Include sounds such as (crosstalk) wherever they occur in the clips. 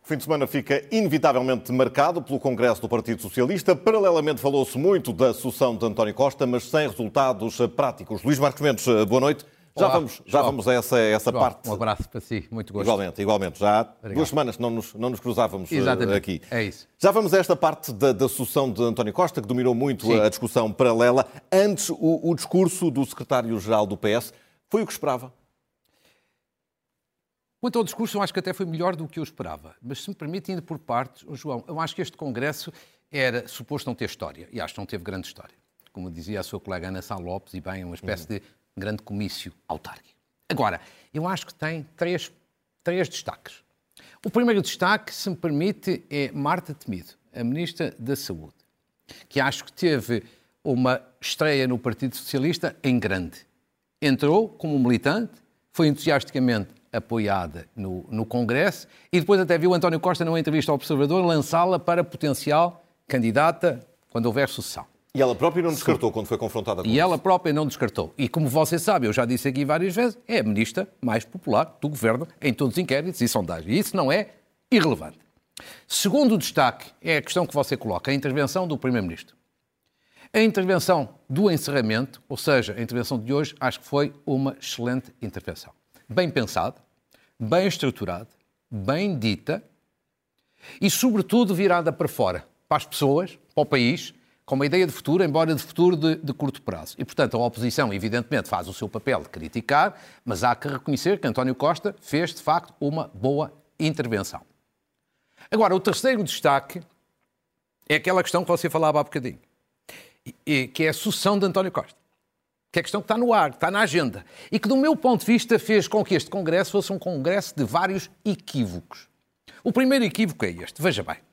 O fim de semana fica inevitavelmente marcado pelo Congresso do Partido Socialista. Paralelamente falou-se muito da sucessão de António Costa, mas sem resultados práticos. Luís Marcos Mendes, boa noite. Já Olá, vamos, já vamos a essa, essa João, parte. Um abraço para si, muito gosto. Igualmente, igualmente. Já há duas semanas que não nos, não nos cruzávamos eh, Exatamente, aqui. é isso. Já vamos a esta parte da, da sucessão de António Costa, que dominou muito Sim. a discussão paralela. Antes, o, o discurso do secretário-geral do PS foi o que esperava. Quanto ao discurso, eu acho que até foi melhor do que eu esperava. Mas se me permite, indo por partes, oh, João, eu acho que este Congresso era suposto não ter história. E acho que não teve grande história. Como dizia a sua colega Ana Sá Lopes, e bem, uma espécie de grande comício autárquico. Agora, eu acho que tem três, três destaques. O primeiro destaque, se me permite, é Marta Temido, a Ministra da Saúde, que acho que teve uma estreia no Partido Socialista em grande. Entrou como militante, foi entusiasticamente apoiada no, no Congresso e depois até viu António Costa, numa entrevista ao Observador, lançá-la para potencial candidata quando houver sucessão. E ela própria não descartou quando foi confrontada com E isso. ela própria não descartou. E como você sabe, eu já disse aqui várias vezes, é a ministra mais popular do governo em todos os inquéritos e sondagens. E isso não é irrelevante. Segundo destaque é a questão que você coloca, a intervenção do Primeiro-Ministro. A intervenção do encerramento, ou seja, a intervenção de hoje, acho que foi uma excelente intervenção. Bem pensada, bem estruturada, bem dita e, sobretudo, virada para fora, para as pessoas, para o país, com uma ideia de futuro, embora de futuro de, de, curto prazo. E, portanto, a oposição, evidentemente, faz o seu papel de criticar, mas há que reconhecer que António Costa fez, de facto, uma boa intervenção. Agora, o terceiro destaque é aquela questão que você falava há bocadinho, que é a sucessão de António Costa. Que é a questão que está no ar, que está na agenda. E que, do meu ponto de vista, fez com que este Congresso fosse um Congresso de vários equívocos. O primeiro equívoco é este, veja bem.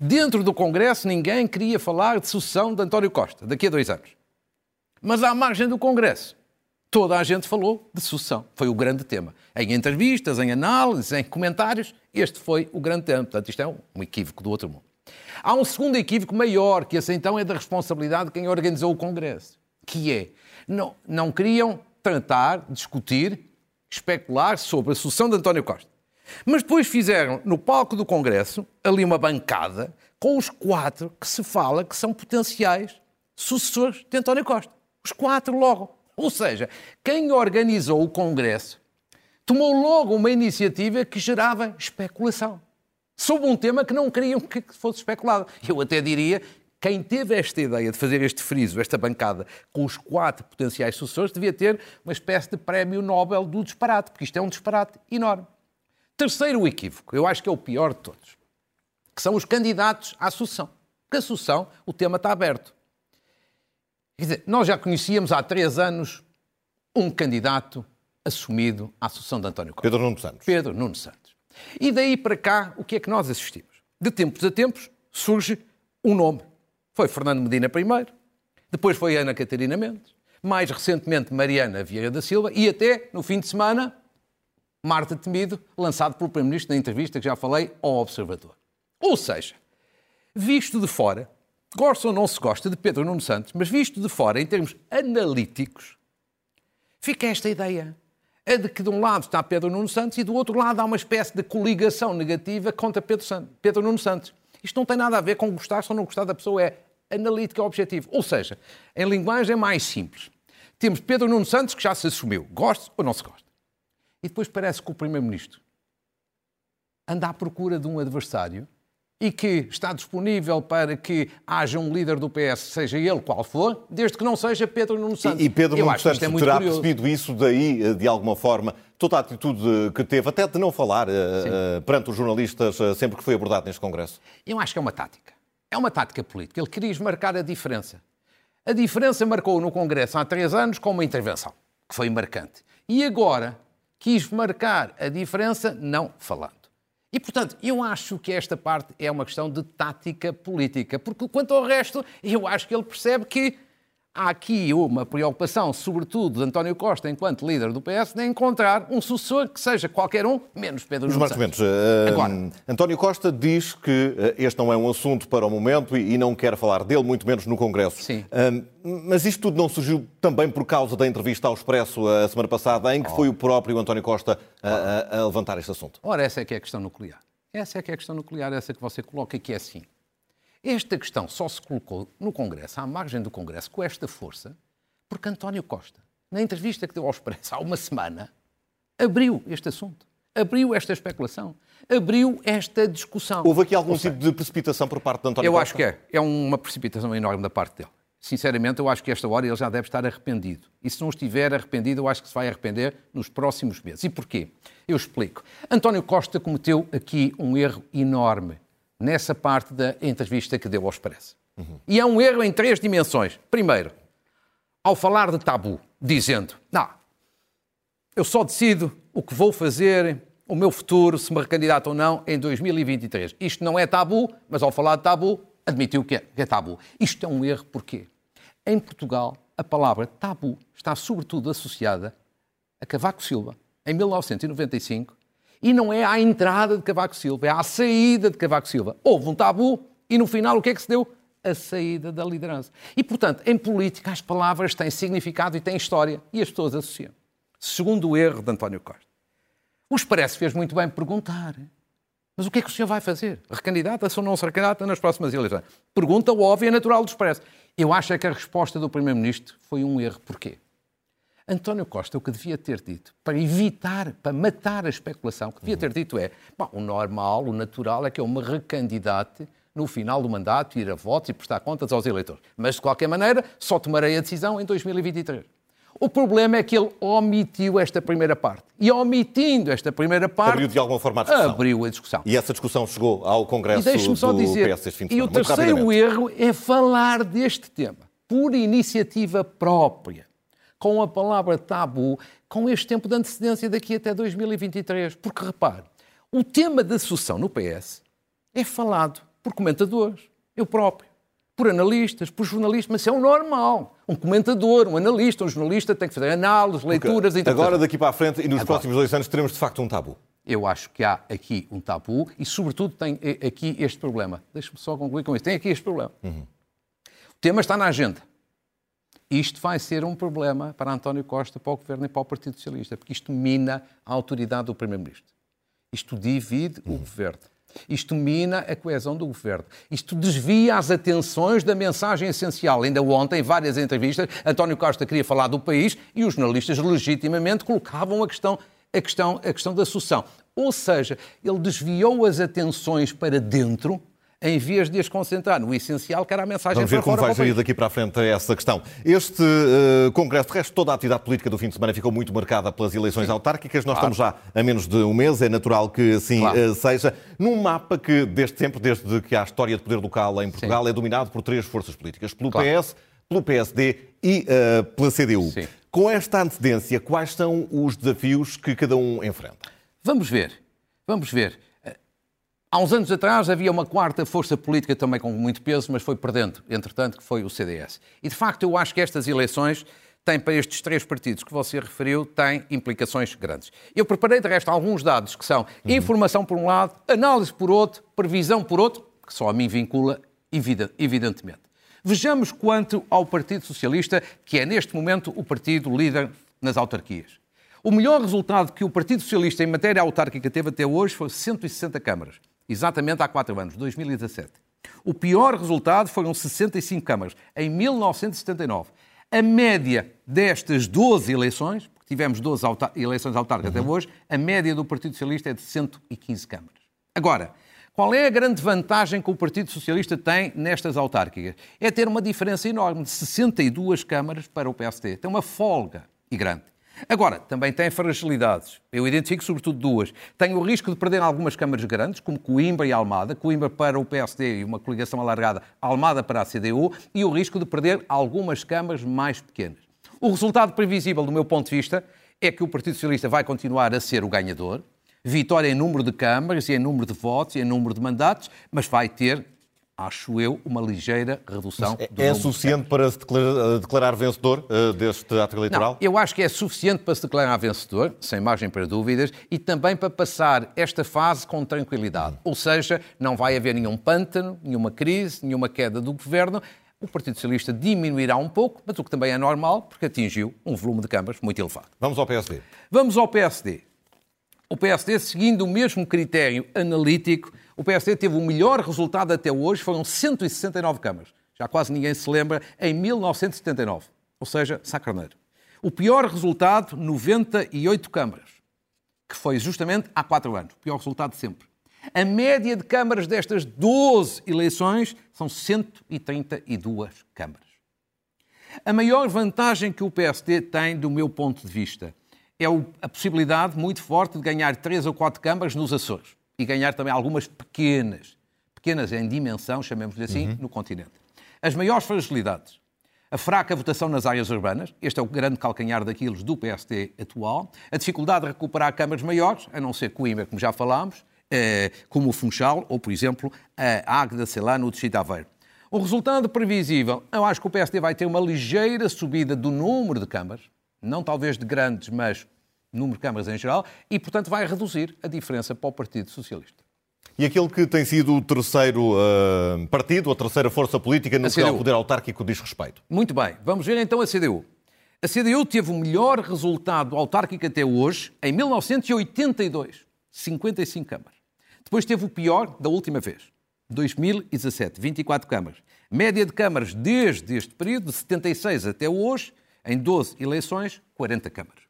Dentro do Congresso, ninguém queria falar de sucessão de António Costa, daqui a dois anos. Mas à margem do Congresso, toda a gente falou de sucessão. Foi o grande tema. Em entrevistas, em análises, em comentários, este foi o grande tema. Portanto, isto é um equívoco do outro mundo. Há um segundo equívoco maior, que esse então é da responsabilidade de quem organizou o Congresso, que é, não, não queriam tratar, discutir, especular sobre a sucessão de António Costa. Mas depois fizeram, no palco do Congresso, ali uma bancada com os quatro que se fala que são potenciais sucessores de António Costa. Os quatro logo. Ou seja, quem organizou o Congresso tomou logo uma iniciativa que gerava especulação sobre um tema que não queriam que fosse especulado. Eu até diria quem teve esta ideia de fazer este friso, esta bancada, com os quatro potenciais sucessores, devia ter uma espécie de prémio Nobel do disparate, porque isto é um disparate enorme. Terceiro equívoco, eu acho que é o pior de todos, que são os candidatos à sucessão. Porque a sucessão, o tema está aberto. Quer dizer, nós já conhecíamos há três anos um candidato assumido à sucessão de António Costa. Pedro Nuno Santos. Pedro Nuno Santos. E daí para cá, o que é que nós assistimos? De tempos a tempos surge um nome. Foi Fernando Medina primeiro, depois foi Ana Catarina Mendes, mais recentemente Mariana Vieira da Silva e até, no fim de semana, Marta Temido, lançado pelo Primeiro-Ministro na entrevista que já falei ao Observador. Ou seja, visto de fora, gosta ou não se gosta de Pedro Nuno Santos, mas visto de fora, em termos analíticos, fica esta ideia. É de que de um lado está Pedro Nuno Santos e do outro lado há uma espécie de coligação negativa contra Pedro, Santos, Pedro Nuno Santos. Isto não tem nada a ver com gostar ou não gostar da pessoa, é analítica objetivo. Ou seja, em linguagem mais simples, temos Pedro Nuno Santos que já se assumiu, gosta ou não se gosta. E depois parece que o Primeiro-Ministro anda à procura de um adversário e que está disponível para que haja um líder do PS, seja ele qual for, desde que não seja Pedro Nuno Santos. E, e Pedro Nuno Santos é terá curioso. percebido isso daí, de alguma forma, toda a atitude que teve, até de não falar eh, eh, perante os jornalistas eh, sempre que foi abordado neste Congresso? Eu acho que é uma tática. É uma tática política. Ele queria marcar a diferença. A diferença marcou no Congresso há três anos com uma intervenção, que foi marcante. E agora quis marcar a diferença não falando. E, portanto, eu acho que esta parte é uma questão de tática política, porque quanto ao resto, eu acho que ele percebe que há aqui uma preocupação, sobretudo de António Costa, enquanto líder do PS, de encontrar um sucessor que seja qualquer um, menos Pedro Nuno. Mendes, uh, Agora, António Costa diz que uh, este não é um assunto para o momento e, não quer falar dele, muito menos no Congresso. Sim. Uh, mas isto tudo não surgiu também por causa da entrevista ao Expresso a semana passada, em que oh. foi o próprio António Costa a, a, a levantar este assunto? Ora, essa é que é a questão nuclear. Essa é que é a questão nuclear, essa que você coloca, que é assim. Esta questão só se colocou no Congresso, à margem do Congresso, com esta força, porque António Costa, na entrevista que deu ao Expresso há uma semana, abriu este assunto, abriu esta especulação, abriu esta discussão. Houve aqui algum tipo de precipitação por parte de António eu Costa? Eu acho que é. É uma precipitação enorme da parte dele. Sinceramente, eu acho que esta hora ele já deve estar arrependido. E se não estiver arrependido, eu acho que se vai arrepender nos próximos meses. E porquê? Eu explico. António Costa cometeu aqui um erro enorme nessa parte da entrevista que deu ao Expresso. Uhum. E é um erro em três dimensões. Primeiro, ao falar de tabu, dizendo: Não, eu só decido o que vou fazer, o meu futuro, se me recandidato ou não, em 2023. Isto não é tabu, mas ao falar de tabu, admitiu que é, que é tabu. Isto é um erro porquê? Em Portugal, a palavra tabu está sobretudo associada a Cavaco Silva, em 1995, e não é à entrada de Cavaco Silva, é à saída de Cavaco Silva. Houve um tabu e no final o que é que se deu? a saída da liderança. E, portanto, em política as palavras têm significado e têm história e as pessoas associam. Segundo o erro de António Costa. O Expresso fez muito bem perguntar. Mas o que é que o senhor vai fazer? Recandidata-se ou não se recandidata nas próximas eleições? Pergunta óbvia e natural do Expresso. Eu acho é que a resposta do Primeiro-Ministro foi um erro. Porquê? António Costa o que devia ter dito, para evitar, para matar a especulação, o que devia ter dito é, bom, o normal, o natural é que eu me recandidate no final do mandato, ir a votos e prestar contas aos eleitores. Mas, de qualquer maneira, só tomarei a decisão em 2023. O problema é que ele omitiu esta primeira parte. E omitindo esta primeira parte. Abriu de alguma forma a discussão. Abriu a discussão. E essa discussão chegou ao Congresso e do só dizer, PS este fim de semana. E o terceiro erro é falar deste tema por iniciativa própria, com a palavra tabu, com este tempo de antecedência daqui até 2023. Porque repare, o tema da sucessão no PS é falado por comentadores, eu próprio, por analistas, por jornalistas, mas isso é o normal. Um comentador, um analista, um jornalista tem que fazer análises, leituras... Porque agora, daqui para a frente, e nos agora, próximos dois anos, teremos de facto um tabu. Eu acho que há aqui um tabu e, sobretudo, tem aqui este problema. Deixa-me só concluir com isso. Tem aqui este problema. Uhum. O tema está na agenda. Isto vai ser um problema para António Costa, para o Governo e para o Partido Socialista, porque isto mina a autoridade do Primeiro-Ministro. Isto divide uhum. o Governo. Isto mina a coesão do governo. Isto desvia as atenções da mensagem essencial. Ainda ontem, em várias entrevistas, António Costa queria falar do país e os jornalistas legitimamente colocavam a questão, a questão, a questão da sucessão. Ou seja, ele desviou as atenções para dentro em vez de as concentrar no essencial, que era a mensagem Vamos ver como vai sair daqui para a frente essa questão. Este uh, Congresso, de resto, toda a atividade política do fim de semana ficou muito marcada pelas eleições Sim. autárquicas. Nós claro. estamos já a menos de um mês, é natural que assim claro. uh, seja. Num mapa que, desde sempre, desde que há história de poder local em Portugal, Sim. é dominado por três forças políticas. Pelo claro. PS, pelo PSD e uh, pela CDU. Sim. Com esta antecedência, quais são os desafios que cada um enfrenta? Vamos ver. Vamos ver. Há uns anos atrás havia uma quarta força política também com muito peso, mas foi perdendo, entretanto, que foi o CDS. E de facto eu acho que estas eleições têm para estes três partidos que você referiu, têm implicações grandes. Eu preparei de resto alguns dados que são uhum. informação por um lado, análise por outro, previsão por outro, que só a mim vincula, evidentemente. Vejamos quanto ao Partido Socialista, que é neste momento o partido líder nas autarquias. O melhor resultado que o Partido Socialista em matéria autárquica teve até hoje foi 160 câmaras exatamente há quatro anos, 2017. O pior resultado foram 65 câmaras, em 1979. A média destas 12 eleições, porque tivemos 12 eleições autárquicas uhum. até hoje, a média do Partido Socialista é de 115 câmaras. Agora, qual é a grande vantagem que o Partido Socialista tem nestas autárquicas? É ter uma diferença enorme de 62 câmaras para o PSD. Tem uma folga e grande. Agora, também tem fragilidades. Eu identifico sobretudo duas. Tem o risco de perder algumas câmaras grandes, como Coimbra e Almada, Coimbra para o PSD e uma coligação alargada, Almada para a CDU, e o risco de perder algumas câmaras mais pequenas. O resultado previsível, do meu ponto de vista, é que o Partido Socialista vai continuar a ser o ganhador, vitória em número de câmaras, e em número de votos, e em número de mandatos, mas vai ter acho eu, uma ligeira redução. É, é suficiente para se declarar, declarar vencedor uh, deste ato eleitoral? Não, eu acho que é suficiente para se declarar vencedor, sem margem para dúvidas, e também para passar esta fase com tranquilidade. Ou seja, não vai haver nenhum pântano, nenhuma crise, nenhuma queda do governo. O Partido Socialista diminuirá um pouco, mas o que também é normal, porque atingiu um volume de câmaras muito elevado. Vamos ao PSD. Vamos ao PSD. O PSD, seguindo o mesmo critério analítico, o PSD teve o melhor resultado até hoje, foram 169 câmaras. Já quase ninguém se lembra, em 1979. Ou seja, Sacarneiro. O pior resultado, 98 câmaras, que foi justamente há quatro anos. O pior resultado de sempre. A média de câmaras destas 12 eleições são 132 câmaras. A maior vantagem que o PSD tem, do meu ponto de vista, é a possibilidade muito forte de ganhar três ou quatro câmaras nos Açores e ganhar também algumas pequenas, pequenas em dimensão, chamemos-lhe assim, uhum. no continente. As maiores fragilidades. A fraca votação nas áreas urbanas, este é o grande calcanhar daquilo do PSD atual. A dificuldade de recuperar câmaras maiores, a não ser Coimbra, como já falámos, eh, como o Funchal ou, por exemplo, a Águeda, sei lá, no Distrito Aveiro. O resultado previsível, eu acho que o PSD vai ter uma ligeira subida do número de câmaras, não talvez de grandes, mas número de câmaras em geral, e, portanto, vai reduzir a diferença para o Partido Socialista. E aquele que tem sido o terceiro uh, partido, a terceira força política no que ao poder autárquico diz respeito? Muito bem. Vamos ver então a CDU. A CDU teve o melhor resultado autárquico até hoje, em 1982. 55 câmaras. Depois teve o pior da última vez, 2017, 24 câmaras. Média de câmaras desde este período, de 76 até hoje, em 12 eleições, 40 câmaras.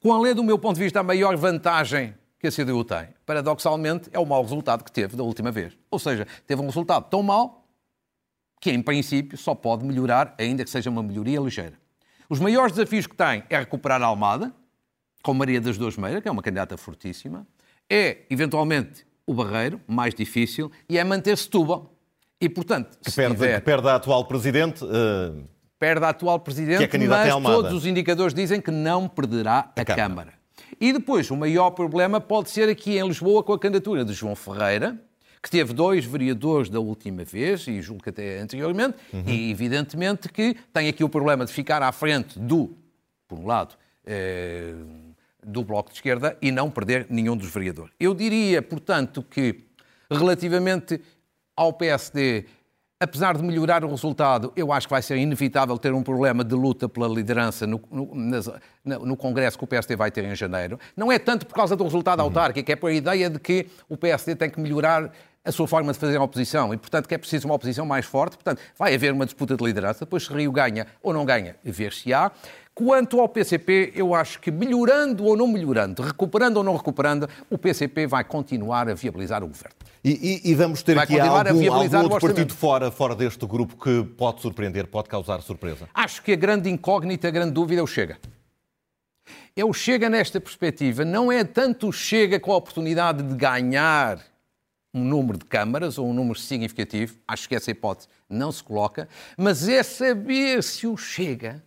Com a lei, do meu ponto de vista, a maior vantagem que a CDU tem, paradoxalmente, é o mau resultado que teve da última vez. Ou seja, teve um resultado tão mau que, em princípio, só pode melhorar, ainda que seja uma melhoria ligeira. Os maiores desafios que tem é recuperar a Almada, com Maria das Duas Meiras, que é uma candidata fortíssima, é, eventualmente, o Barreiro, mais difícil, e é manter Setúbal. E, portanto, que perde, tiver... que perde a atual Presidente... Uh perde a atual Presidente, que é mas todos os indicadores dizem que não perderá a, a Câmara. Câmara. E depois, o maior problema pode ser aqui em Lisboa com a candidatura de João Ferreira, que teve dois vereadores da última vez, e julgo que até anteriormente, uhum. e evidentemente que tem aqui o problema de ficar à frente do, por um lado, eh, do Bloco de Esquerda e não perder nenhum dos vereadores. Eu diria, portanto, que relativamente ao PSD apesar de melhorar o resultado, eu acho que vai ser inevitável ter um problema de luta pela liderança no, no, no, Congresso que o PSD vai ter em janeiro. Não é tanto por causa do resultado uhum. autárquico, é por a ideia de que o PSD tem que melhorar a sua forma de fazer a oposição e, portanto, que é preciso uma oposição mais forte. Portanto, vai haver uma disputa de liderança. Depois, se Rio ganha ou não ganha, ver-se-á. Quanto ao PCP, eu acho que melhorando ou não melhorando, recuperando ou não recuperando, o PCP vai continuar a viabilizar o governo. E, e, e vamos ter vai aqui algum, algum outro partido fora, fora deste grupo que pode surpreender, pode causar surpresa? Acho que a grande incógnita, a grande dúvida é o Chega. É o Chega nesta perspectiva. Não é tanto o Chega com a oportunidade de ganhar um número de câmaras ou um número significativo, acho que essa hipótese não se coloca, mas é saber se o Chega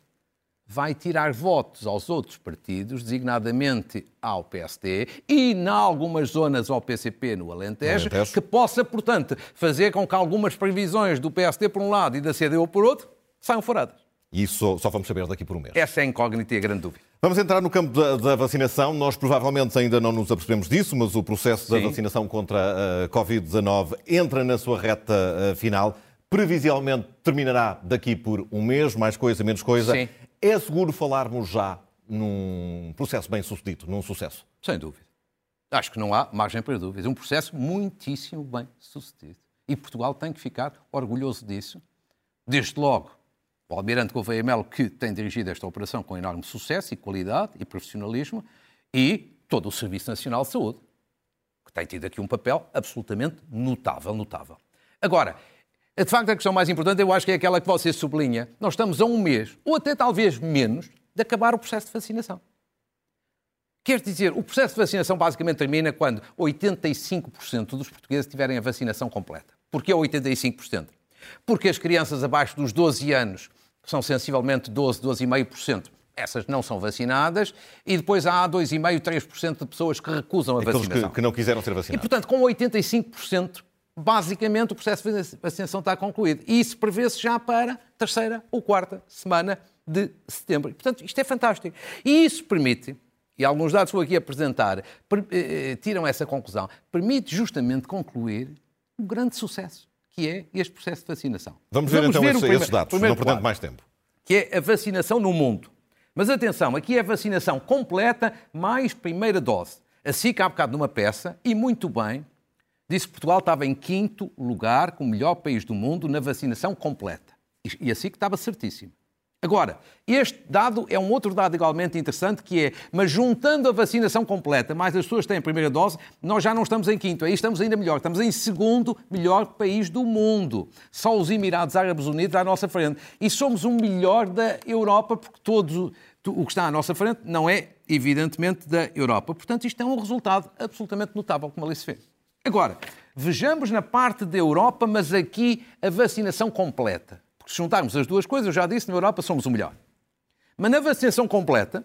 vai tirar votos aos outros partidos, designadamente ao PSD e, em algumas zonas, ao PCP no Alentejo, Alentejo, que possa, portanto, fazer com que algumas previsões do PSD por um lado e da CDU por outro saiam furadas. E isso só vamos saber daqui por um mês. Essa é a incógnita e a grande dúvida. Vamos entrar no campo da, da, vacinação. Nós provavelmente ainda não nos apercebemos disso, mas o processo Sim. da vacinação contra a Covid-19 entra na sua reta uh, final. Previsivelmente terminará daqui por um mês, mais coisa, menos coisa. Sim. É seguro falarmos já num processo bem sucedido, num sucesso? Sem dúvida. Acho que não há margem para dúvidas. Um processo muitíssimo bem sucedido. E Portugal tem que ficar orgulhoso disso. Desde logo, o Almirante Gouveia Melo, que tem dirigido esta operação com enorme sucesso e qualidade e profissionalismo, e todo o Serviço Nacional de Saúde, que tem tido aqui um papel absolutamente notável, notável. Agora, de facto, a questão mais importante eu acho que é aquela que você sublinha. Nós estamos a um mês, ou até talvez menos, de acabar o processo de vacinação. Quer dizer, o processo de vacinação basicamente termina quando 85% dos portugueses tiverem a vacinação completa. Porquê 85%? Porque as crianças abaixo dos 12 anos que são sensivelmente 12, 12,5%. Essas não são vacinadas e depois há 2,5%, 3% de pessoas que recusam a Aqueles vacinação. Que, que não quiseram ser vacinados. E, portanto, com 85% basicamente o processo de vacinação está concluído. E isso prevê-se já para a terceira ou quarta semana de setembro. Portanto, isto é fantástico. E isso permite, e alguns dados que vou aqui apresentar eh, tiram essa conclusão, permite justamente concluir um grande sucesso, que é este processo de vacinação. Vamos ver Vamos então ver esses, primeiro, esses dados, não perdendo mais tempo. Que é a vacinação no mundo. Mas atenção, aqui é a vacinação completa mais primeira dose. Assim que há bocado numa peça, e muito bem, disse que Portugal estava em quinto lugar, como melhor país do mundo, na vacinação completa. E assim que estava certíssimo. Agora, este dado é um outro dado igualmente interessante, que é, mas juntando a vacinação completa, mais as pessoas têm a primeira dose, nós já não estamos em quinto, aí estamos ainda melhor, estamos em segundo melhor país do mundo. Só os Emirados Árabes Unidos à nossa frente. E somos o melhor da Europa, porque todo o que está à nossa frente não é, evidentemente, da Europa. Portanto, isto é um resultado absolutamente notável, como ali se fez. Agora, vejamos na parte da Europa, mas aqui a vacinação completa. Se juntarmos as duas coisas, eu já disse, na Europa somos o melhor. Mas na vacinação completa,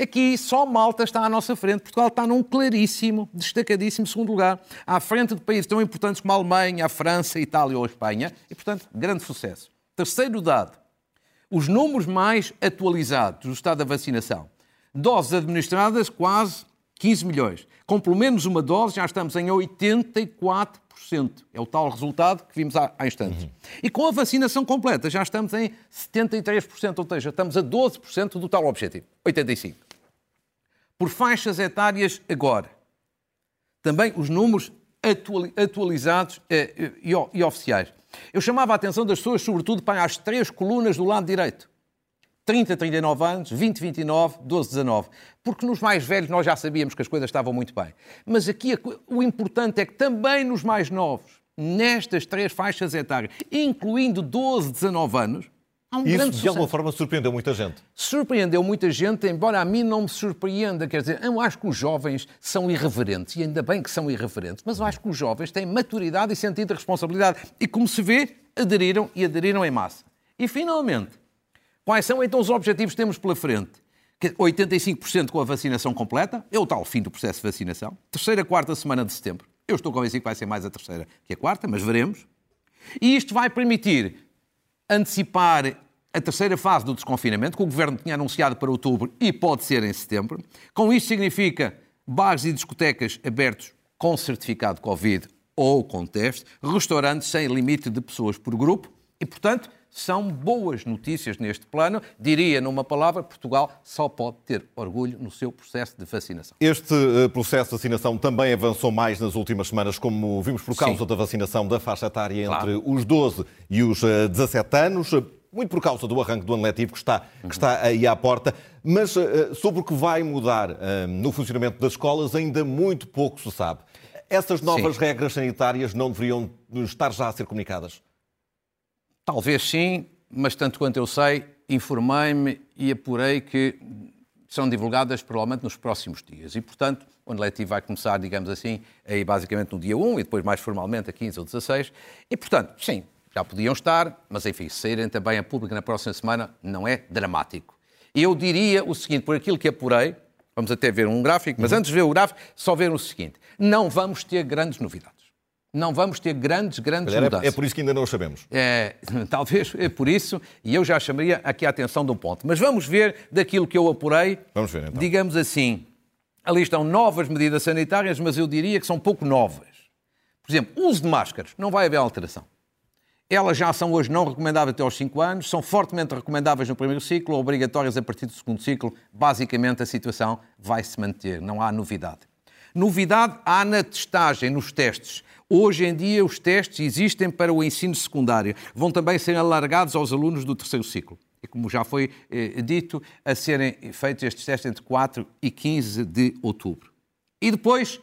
aqui só Malta está à nossa frente. Portugal está num claríssimo, destacadíssimo segundo lugar, à frente de países tão importantes como a Alemanha, a França, a Itália ou a Espanha. E, portanto, grande sucesso. Terceiro dado, os números mais atualizados do estado da vacinação. Doses administradas, quase 15 milhões. Com pelo menos uma dose, já estamos em 84 é o tal resultado que vimos há, há instantes. Uhum. E com a vacinação completa já estamos em 73%, ou seja, estamos a 12% do tal objetivo, 85%. Por faixas etárias agora. Também os números atualizados eh, e, e oficiais. Eu chamava a atenção das pessoas, sobretudo, para as três colunas do lado direito. 30, 39 anos, 20, 29, 12, 19. Porque nos mais velhos nós já sabíamos que as coisas estavam muito bem. Mas aqui o importante é que também nos mais novos, nestas três faixas etárias, incluindo 12, 19 anos, há um Isso, de alguma forma, surpreendeu muita gente. Surpreendeu muita gente, embora a mim não me surpreenda. Quer dizer, eu acho que os jovens são irreverentes, e ainda bem que são irreverentes, mas eu acho que os jovens têm maturidade e sentido de responsabilidade. E como se vê, aderiram e aderiram em massa. E, finalmente, Quais são então os objetivos que temos pela frente? 85% com a vacinação completa, é o tal fim do processo de vacinação. Terceira, quarta semana de setembro. Eu estou convencido que vai ser mais a terceira que a quarta, mas veremos. E isto vai permitir antecipar a terceira fase do desconfinamento, que o Governo tinha anunciado para outubro e pode ser em setembro. Com isto significa bares e discotecas abertos com certificado Covid ou com teste, restaurantes sem limite de pessoas por grupo e, portanto, são boas notícias neste plano. Diria, numa palavra, Portugal só pode ter orgulho no seu processo de vacinação. Este uh, processo de vacinação também avançou mais nas últimas semanas, como vimos por causa Sim. da vacinação da faixa etária entre claro. os 12 e os uh, 17 anos muito por causa do arranque do ano letivo que está, que está aí à porta, mas uh, sobre o que vai mudar uh, no funcionamento das escolas ainda muito pouco se sabe. Essas novas Sim. regras sanitárias não deveriam estar já a ser comunicadas? Talvez sim, mas tanto quanto eu sei, informei-me e apurei que são divulgadas provavelmente nos próximos dias. E, portanto, o ano letivo vai começar, digamos assim, aí basicamente no dia 1 e depois mais formalmente a 15 ou 16. E, portanto, sim, já podiam estar, mas enfim, saírem também a público na próxima semana não é dramático. Eu diria o seguinte, por aquilo que apurei, vamos até ver um gráfico, mas uhum. antes de ver o gráfico, só ver o seguinte: não vamos ter grandes novidades não vamos ter grandes, grandes é, mudanças. É por isso que ainda não o sabemos. É, (laughs) talvez é por isso, e eu já chamaria aqui a atenção de um ponto. Mas vamos ver daquilo que eu apurei. Vamos ver então. Digamos assim, ali estão novas medidas sanitárias, mas eu diria que são pouco novas. Por exemplo, uso de máscaras, não vai haver alteração. Elas já são hoje não recomendáveis até aos 5 anos, são fortemente recomendáveis no primeiro ciclo, obrigatórias a partir do segundo ciclo. Basicamente, a situação vai se manter, não há novidade. Novidade há na testagem, nos testes. Hoje em dia, os testes existem para o ensino secundário. Vão também ser alargados aos alunos do terceiro ciclo. E como já foi eh, dito, a serem feitos estes testes entre 4 e 15 de outubro. E depois,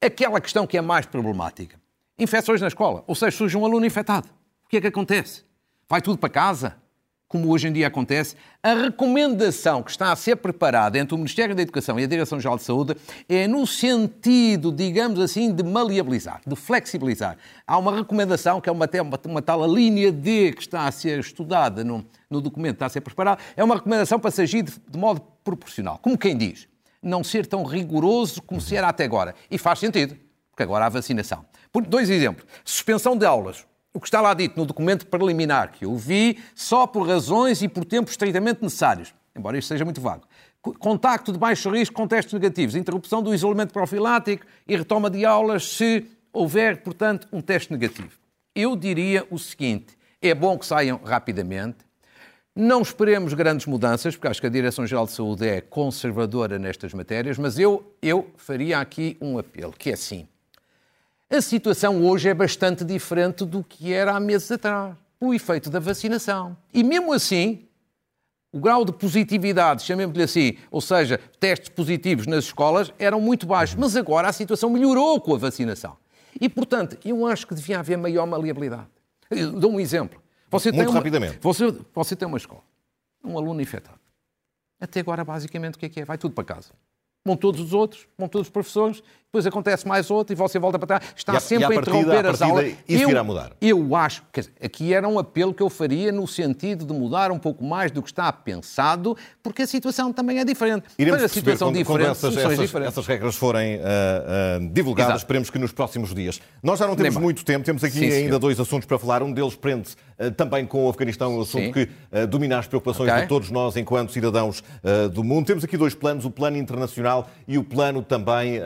aquela questão que é mais problemática. Infecções na escola. Ou seja, surge um aluno infectado. O que é que acontece? Vai tudo para casa? Como hoje em dia acontece, a recomendação que está a ser preparada entre o Ministério da Educação e a Direção-Geral de Saúde é no sentido, digamos assim, de maleabilizar, de flexibilizar. Há uma recomendação, que é uma, uma, uma tal linha D que está a ser estudada no, no documento está a ser preparado, é uma recomendação para se agir de, de modo proporcional. Como quem diz, não ser tão rigoroso como se era até agora. E faz sentido. porque agora há vacinação. Por dois exemplos. Suspensão de aulas. O que está lá dito no documento preliminar que eu vi, só por razões e por tempos estritamente necessários, embora isto seja muito vago. Contacto de baixo risco com testes negativos, interrupção do isolamento profilático e retoma de aulas se houver, portanto, um teste negativo. Eu diria o seguinte: é bom que saiam rapidamente, não esperemos grandes mudanças, porque acho que a Direção-Geral de Saúde é conservadora nestas matérias, mas eu, eu faria aqui um apelo, que é assim. A situação hoje é bastante diferente do que era há meses atrás, o efeito da vacinação. E mesmo assim, o grau de positividade, chamemos-lhe assim, ou seja, testes positivos nas escolas, eram muito baixos. Mas agora a situação melhorou com a vacinação. E, portanto, eu acho que devia haver maior maleabilidade. Eu dou um exemplo. Você Muito uma, rapidamente. Você, você tem uma escola, um aluno infectado. Até agora, basicamente, o que é que é? Vai tudo para casa. Vão todos os outros, vão todos os professores, depois acontece mais outro e você volta para trás. Está e a, sempre a, a interromper as aulas. Isso eu, irá mudar. Eu acho, que aqui era um apelo que eu faria no sentido de mudar um pouco mais do que está pensado, porque a situação também é diferente. Iremos Para a situação quando, diferente, quando essas, essas, diferentes. essas, regras forem uh, uh, divulgadas, Exato. esperemos que nos próximos dias. Nós já não temos Nem muito tempo, temos aqui Sim, ainda senhor. dois assuntos para falar. Um deles prende-se uh, também com o Afeganistão, um assunto Sim. que domina as preocupações okay. de todos nós enquanto cidadãos do mundo. Temos aqui dois planos, o plano internacional e o plano também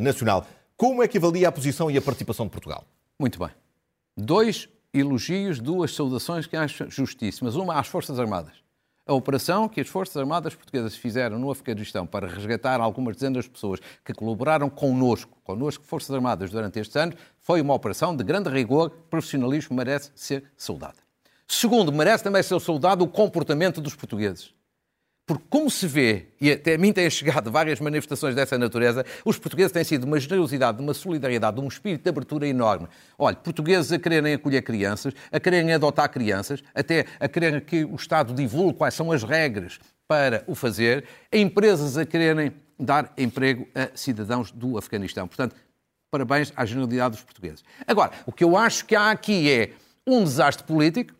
nacional. Como é que avalia a posição e a participação de Portugal? Muito bem. Dois elogios, duas saudações que acho justíssimas. Uma às Forças Armadas. A operação que as Forças Armadas Portuguesas fizeram no Afeganistão para resgatar algumas dezenas de pessoas que colaboraram connosco, connosco Forças Armadas, durante estes anos, foi uma operação de grande rigor, profissionalismo, merece ser saudada. Segundo, merece também ser saudado o comportamento dos portugueses. Porque, como se vê, e até a mim têm chegado várias manifestações dessa natureza, os portugueses têm sido uma generosidade, uma solidariedade, um espírito de abertura enorme. Olha, portugueses a quererem acolher crianças, a quererem adotar crianças, até a quererem que o Estado divulgue quais são as regras para o fazer, empresas a quererem dar emprego a cidadãos do Afeganistão. Portanto, parabéns à generalidade dos portugueses. Agora, o que eu acho que há aqui é um desastre político,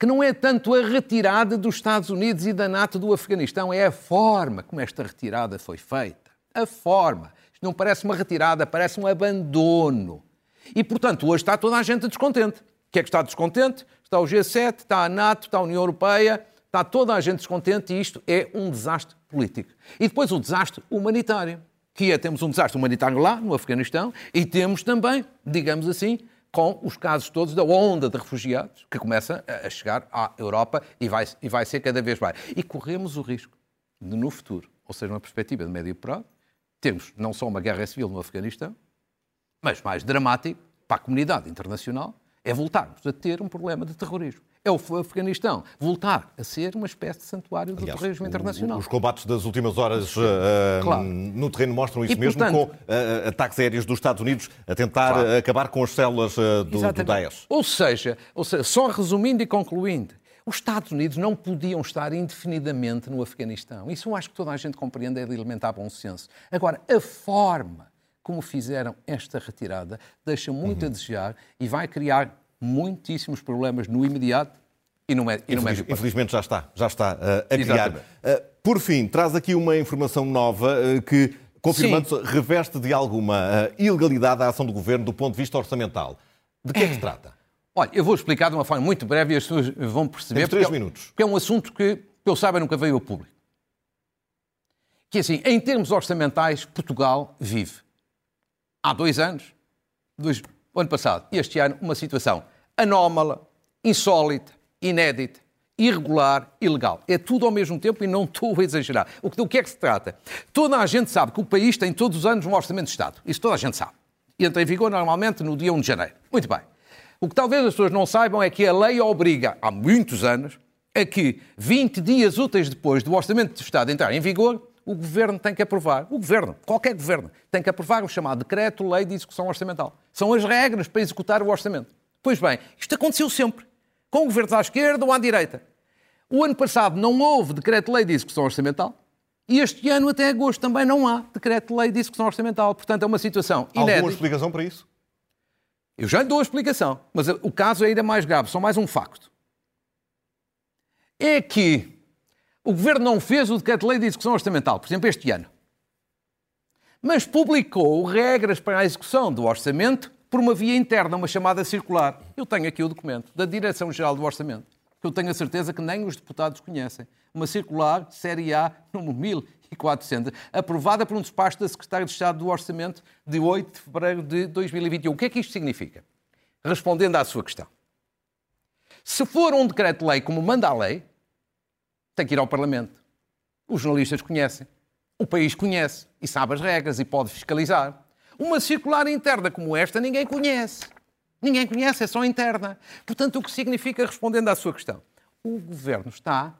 que não é tanto a retirada dos Estados Unidos e da NATO do Afeganistão, é a forma como esta retirada foi feita. A forma. Isto não parece uma retirada, parece um abandono. E, portanto, hoje está toda a gente descontente. O que é que está descontente? Está o G7, está a NATO, está a União Europeia, está toda a gente descontente e isto é um desastre político. E depois o desastre humanitário, que é, temos um desastre humanitário lá, no Afeganistão, e temos também, digamos assim, com os casos todos da onda de refugiados que começa a chegar à Europa e vai, e vai ser cada vez mais. E corremos o risco de, no futuro, ou seja, uma perspectiva de médio prazo, termos não só uma guerra civil no Afeganistão, mas mais dramático para a comunidade internacional, é voltarmos a ter um problema de terrorismo é o Afeganistão voltar a ser uma espécie de santuário do Aliás, terrorismo internacional. Os combates das últimas horas uh, claro. no terreno mostram isso e, mesmo, portanto, com uh, ataques aéreos dos Estados Unidos a tentar claro. acabar com as células uh, do, do Daesh. Ou seja, ou seja, só resumindo e concluindo, os Estados Unidos não podiam estar indefinidamente no Afeganistão. Isso eu acho que toda a gente compreende é de alimentar bom senso. Agora, a forma como fizeram esta retirada deixa muito uhum. a desejar e vai criar muitíssimos problemas no imediato e no, médio Infelizmente já está, já está uh, a criar. Uh, por fim, traz aqui uma informação nova uh, que, confirmando-se, reveste de alguma ilegalidade a ação do Governo do ponto de vista orçamental. De que é, é que se trata? (clears throat) Olha, eu vou explicar de uma forma muito breve e as pessoas vão perceber. Temos três porque é minutos. Porque é um assunto que, eu saiba, nunca veio ao público. Que assim, em termos orçamentais, Portugal vive há dois anos, dois, o ano passado e este ano, uma situação anómala, insólita, inédita, irregular, ilegal. É tudo ao mesmo tempo e não (laughs) estou a exagerar. O que, do que é que se trata? Toda a gente sabe que o país tem todos os anos um orçamento de Estado. Isso toda a gente sabe. E entra em vigor normalmente no dia 1 de janeiro. Muito bem. O que talvez as pessoas não saibam é que a lei obriga, há muitos anos, a que 20 dias úteis depois do orçamento de Estado entrar em vigor, o Governo tem que aprovar, o Governo, qualquer Governo, tem que aprovar o chamado Decreto-Lei de Execução Orçamental. São as regras para executar o orçamento. Pois bem, isto aconteceu sempre, com governos à esquerda ou à direita. O ano passado não houve Decreto-Lei de Execução Orçamental, e este ano, até agosto, também não há decreto-lei de execução orçamental. Portanto, é uma situação inédita. Alguma explicação para isso? Eu já lhe dou a explicação, mas o caso é ainda mais grave, só mais um facto. É que o Governo não fez o decreto-lei de execução orçamental, por exemplo, este ano. mas publicou regras para a execução do orçamento por uma via interna, uma chamada circular. Eu tenho aqui o documento da Direção-Geral do Orçamento, que eu tenho a certeza que nem os deputados conhecem. Uma circular, Série A, número 1400, aprovada por um despacho da Secretária de Estado do Orçamento de 8 de fevereiro de 2021. O que é que isto significa? Respondendo à sua questão. Se for um decreto-lei como manda a lei, tem que ir ao Parlamento. Os jornalistas conhecem. O país conhece e sabe as regras e pode fiscalizar. Uma circular interna como esta ninguém conhece. Ninguém conhece, é só interna. Portanto, o que significa, respondendo à sua questão, o governo está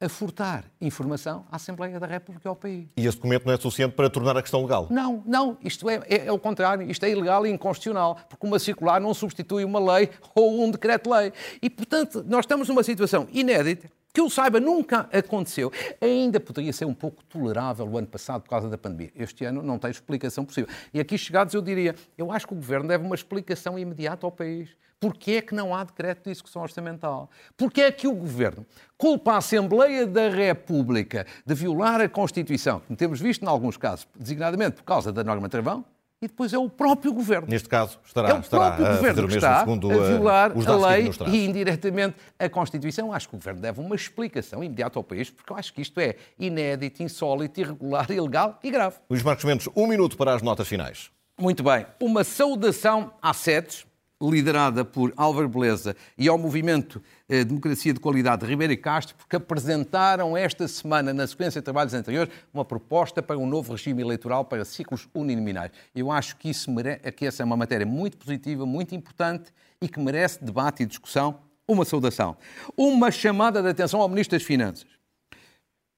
a furtar informação à Assembleia da República e ao país. E esse documento não é suficiente para tornar a questão legal? Não, não. Isto é, é, é o contrário. Isto é ilegal e inconstitucional, porque uma circular não substitui uma lei ou um decreto-lei. E, portanto, nós estamos numa situação inédita que eu saiba, nunca aconteceu. Ainda poderia ser um pouco tolerável o ano passado por causa da pandemia. Este ano não tem explicação possível. E aqui chegados eu diria, eu acho que o Governo deve uma explicação imediata ao país. Porquê é que não há decreto de execução orçamental? Porquê é que o Governo culpa a Assembleia da República de violar a Constituição, como temos visto em alguns casos, designadamente por causa da norma travão, e depois é o próprio governo. Neste caso, estará, é o estará próprio a governo que está segundo, a violar a lei e indiretamente a Constituição. Acho que o governo deve uma explicação imediata ao país, porque eu acho que isto é inédito, insólito, irregular, ilegal e grave. Luís Marcos Mendes, um minuto para as notas finais. Muito bem. Uma saudação à SEDES, liderada por Álvaro Beleza e ao movimento eh, Democracia de Qualidade de Ribeiro e Castro, porque apresentaram esta semana, na sequência de trabalhos anteriores, uma proposta para um novo regime eleitoral para ciclos uninominais. Eu acho que, isso mere... que essa é uma matéria muito positiva, muito importante e que merece debate e discussão. Uma saudação. Uma chamada de atenção ao Ministro das Finanças.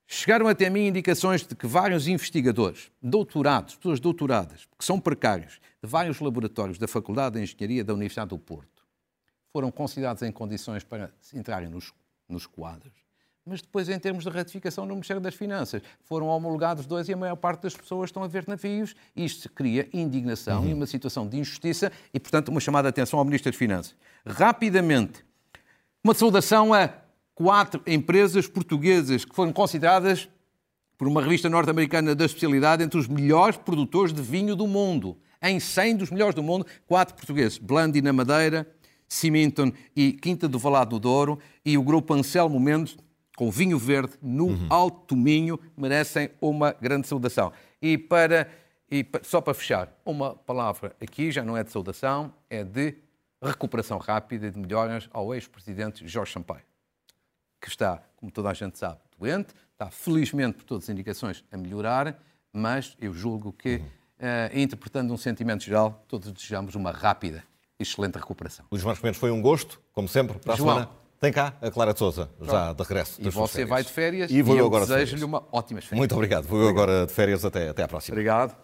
Chegaram até mim indicações de que vários investigadores, doutorados, pessoas doutoradas, que são precários, de vários laboratórios da Faculdade de Engenharia da Universidade do Porto, foram considerados em condições para entrarem nos, nos quadros. Mas depois, em termos de ratificação no Ministério das Finanças, foram homologados dois e a maior parte das pessoas estão a ver navios. Isto cria indignação uhum. e uma situação de injustiça e, portanto, uma chamada de atenção ao Ministro das Finanças. Rapidamente, uma saudação a quatro empresas portuguesas que foram consideradas por uma revista norte-americana da especialidade entre os melhores produtores de vinho do mundo. Em 100 dos melhores do mundo, quatro portugueses. Blandi na Madeira, Ciminton e Quinta do Valado do Douro e o grupo Anselmo Mendes, com vinho verde no uhum. Alto Minho, merecem uma grande saudação. E para e só para fechar, uma palavra aqui já não é de saudação, é de recuperação rápida e de melhoras ao ex-presidente Jorge Sampaio que está, como toda a gente sabe, doente, está felizmente, por todas as indicações, a melhorar, mas eu julgo que, uhum. uh, interpretando um sentimento geral, todos desejamos uma rápida excelente recuperação. Luís Marcos Mendes, foi um gosto, como sempre, para a João, semana. Tem cá a Clara de Souza, já de regresso. E você vai de férias e, vou e eu agora desejo-lhe uma ótima férias. Muito obrigado. Vou obrigado. agora de férias até, até à próxima. Obrigado.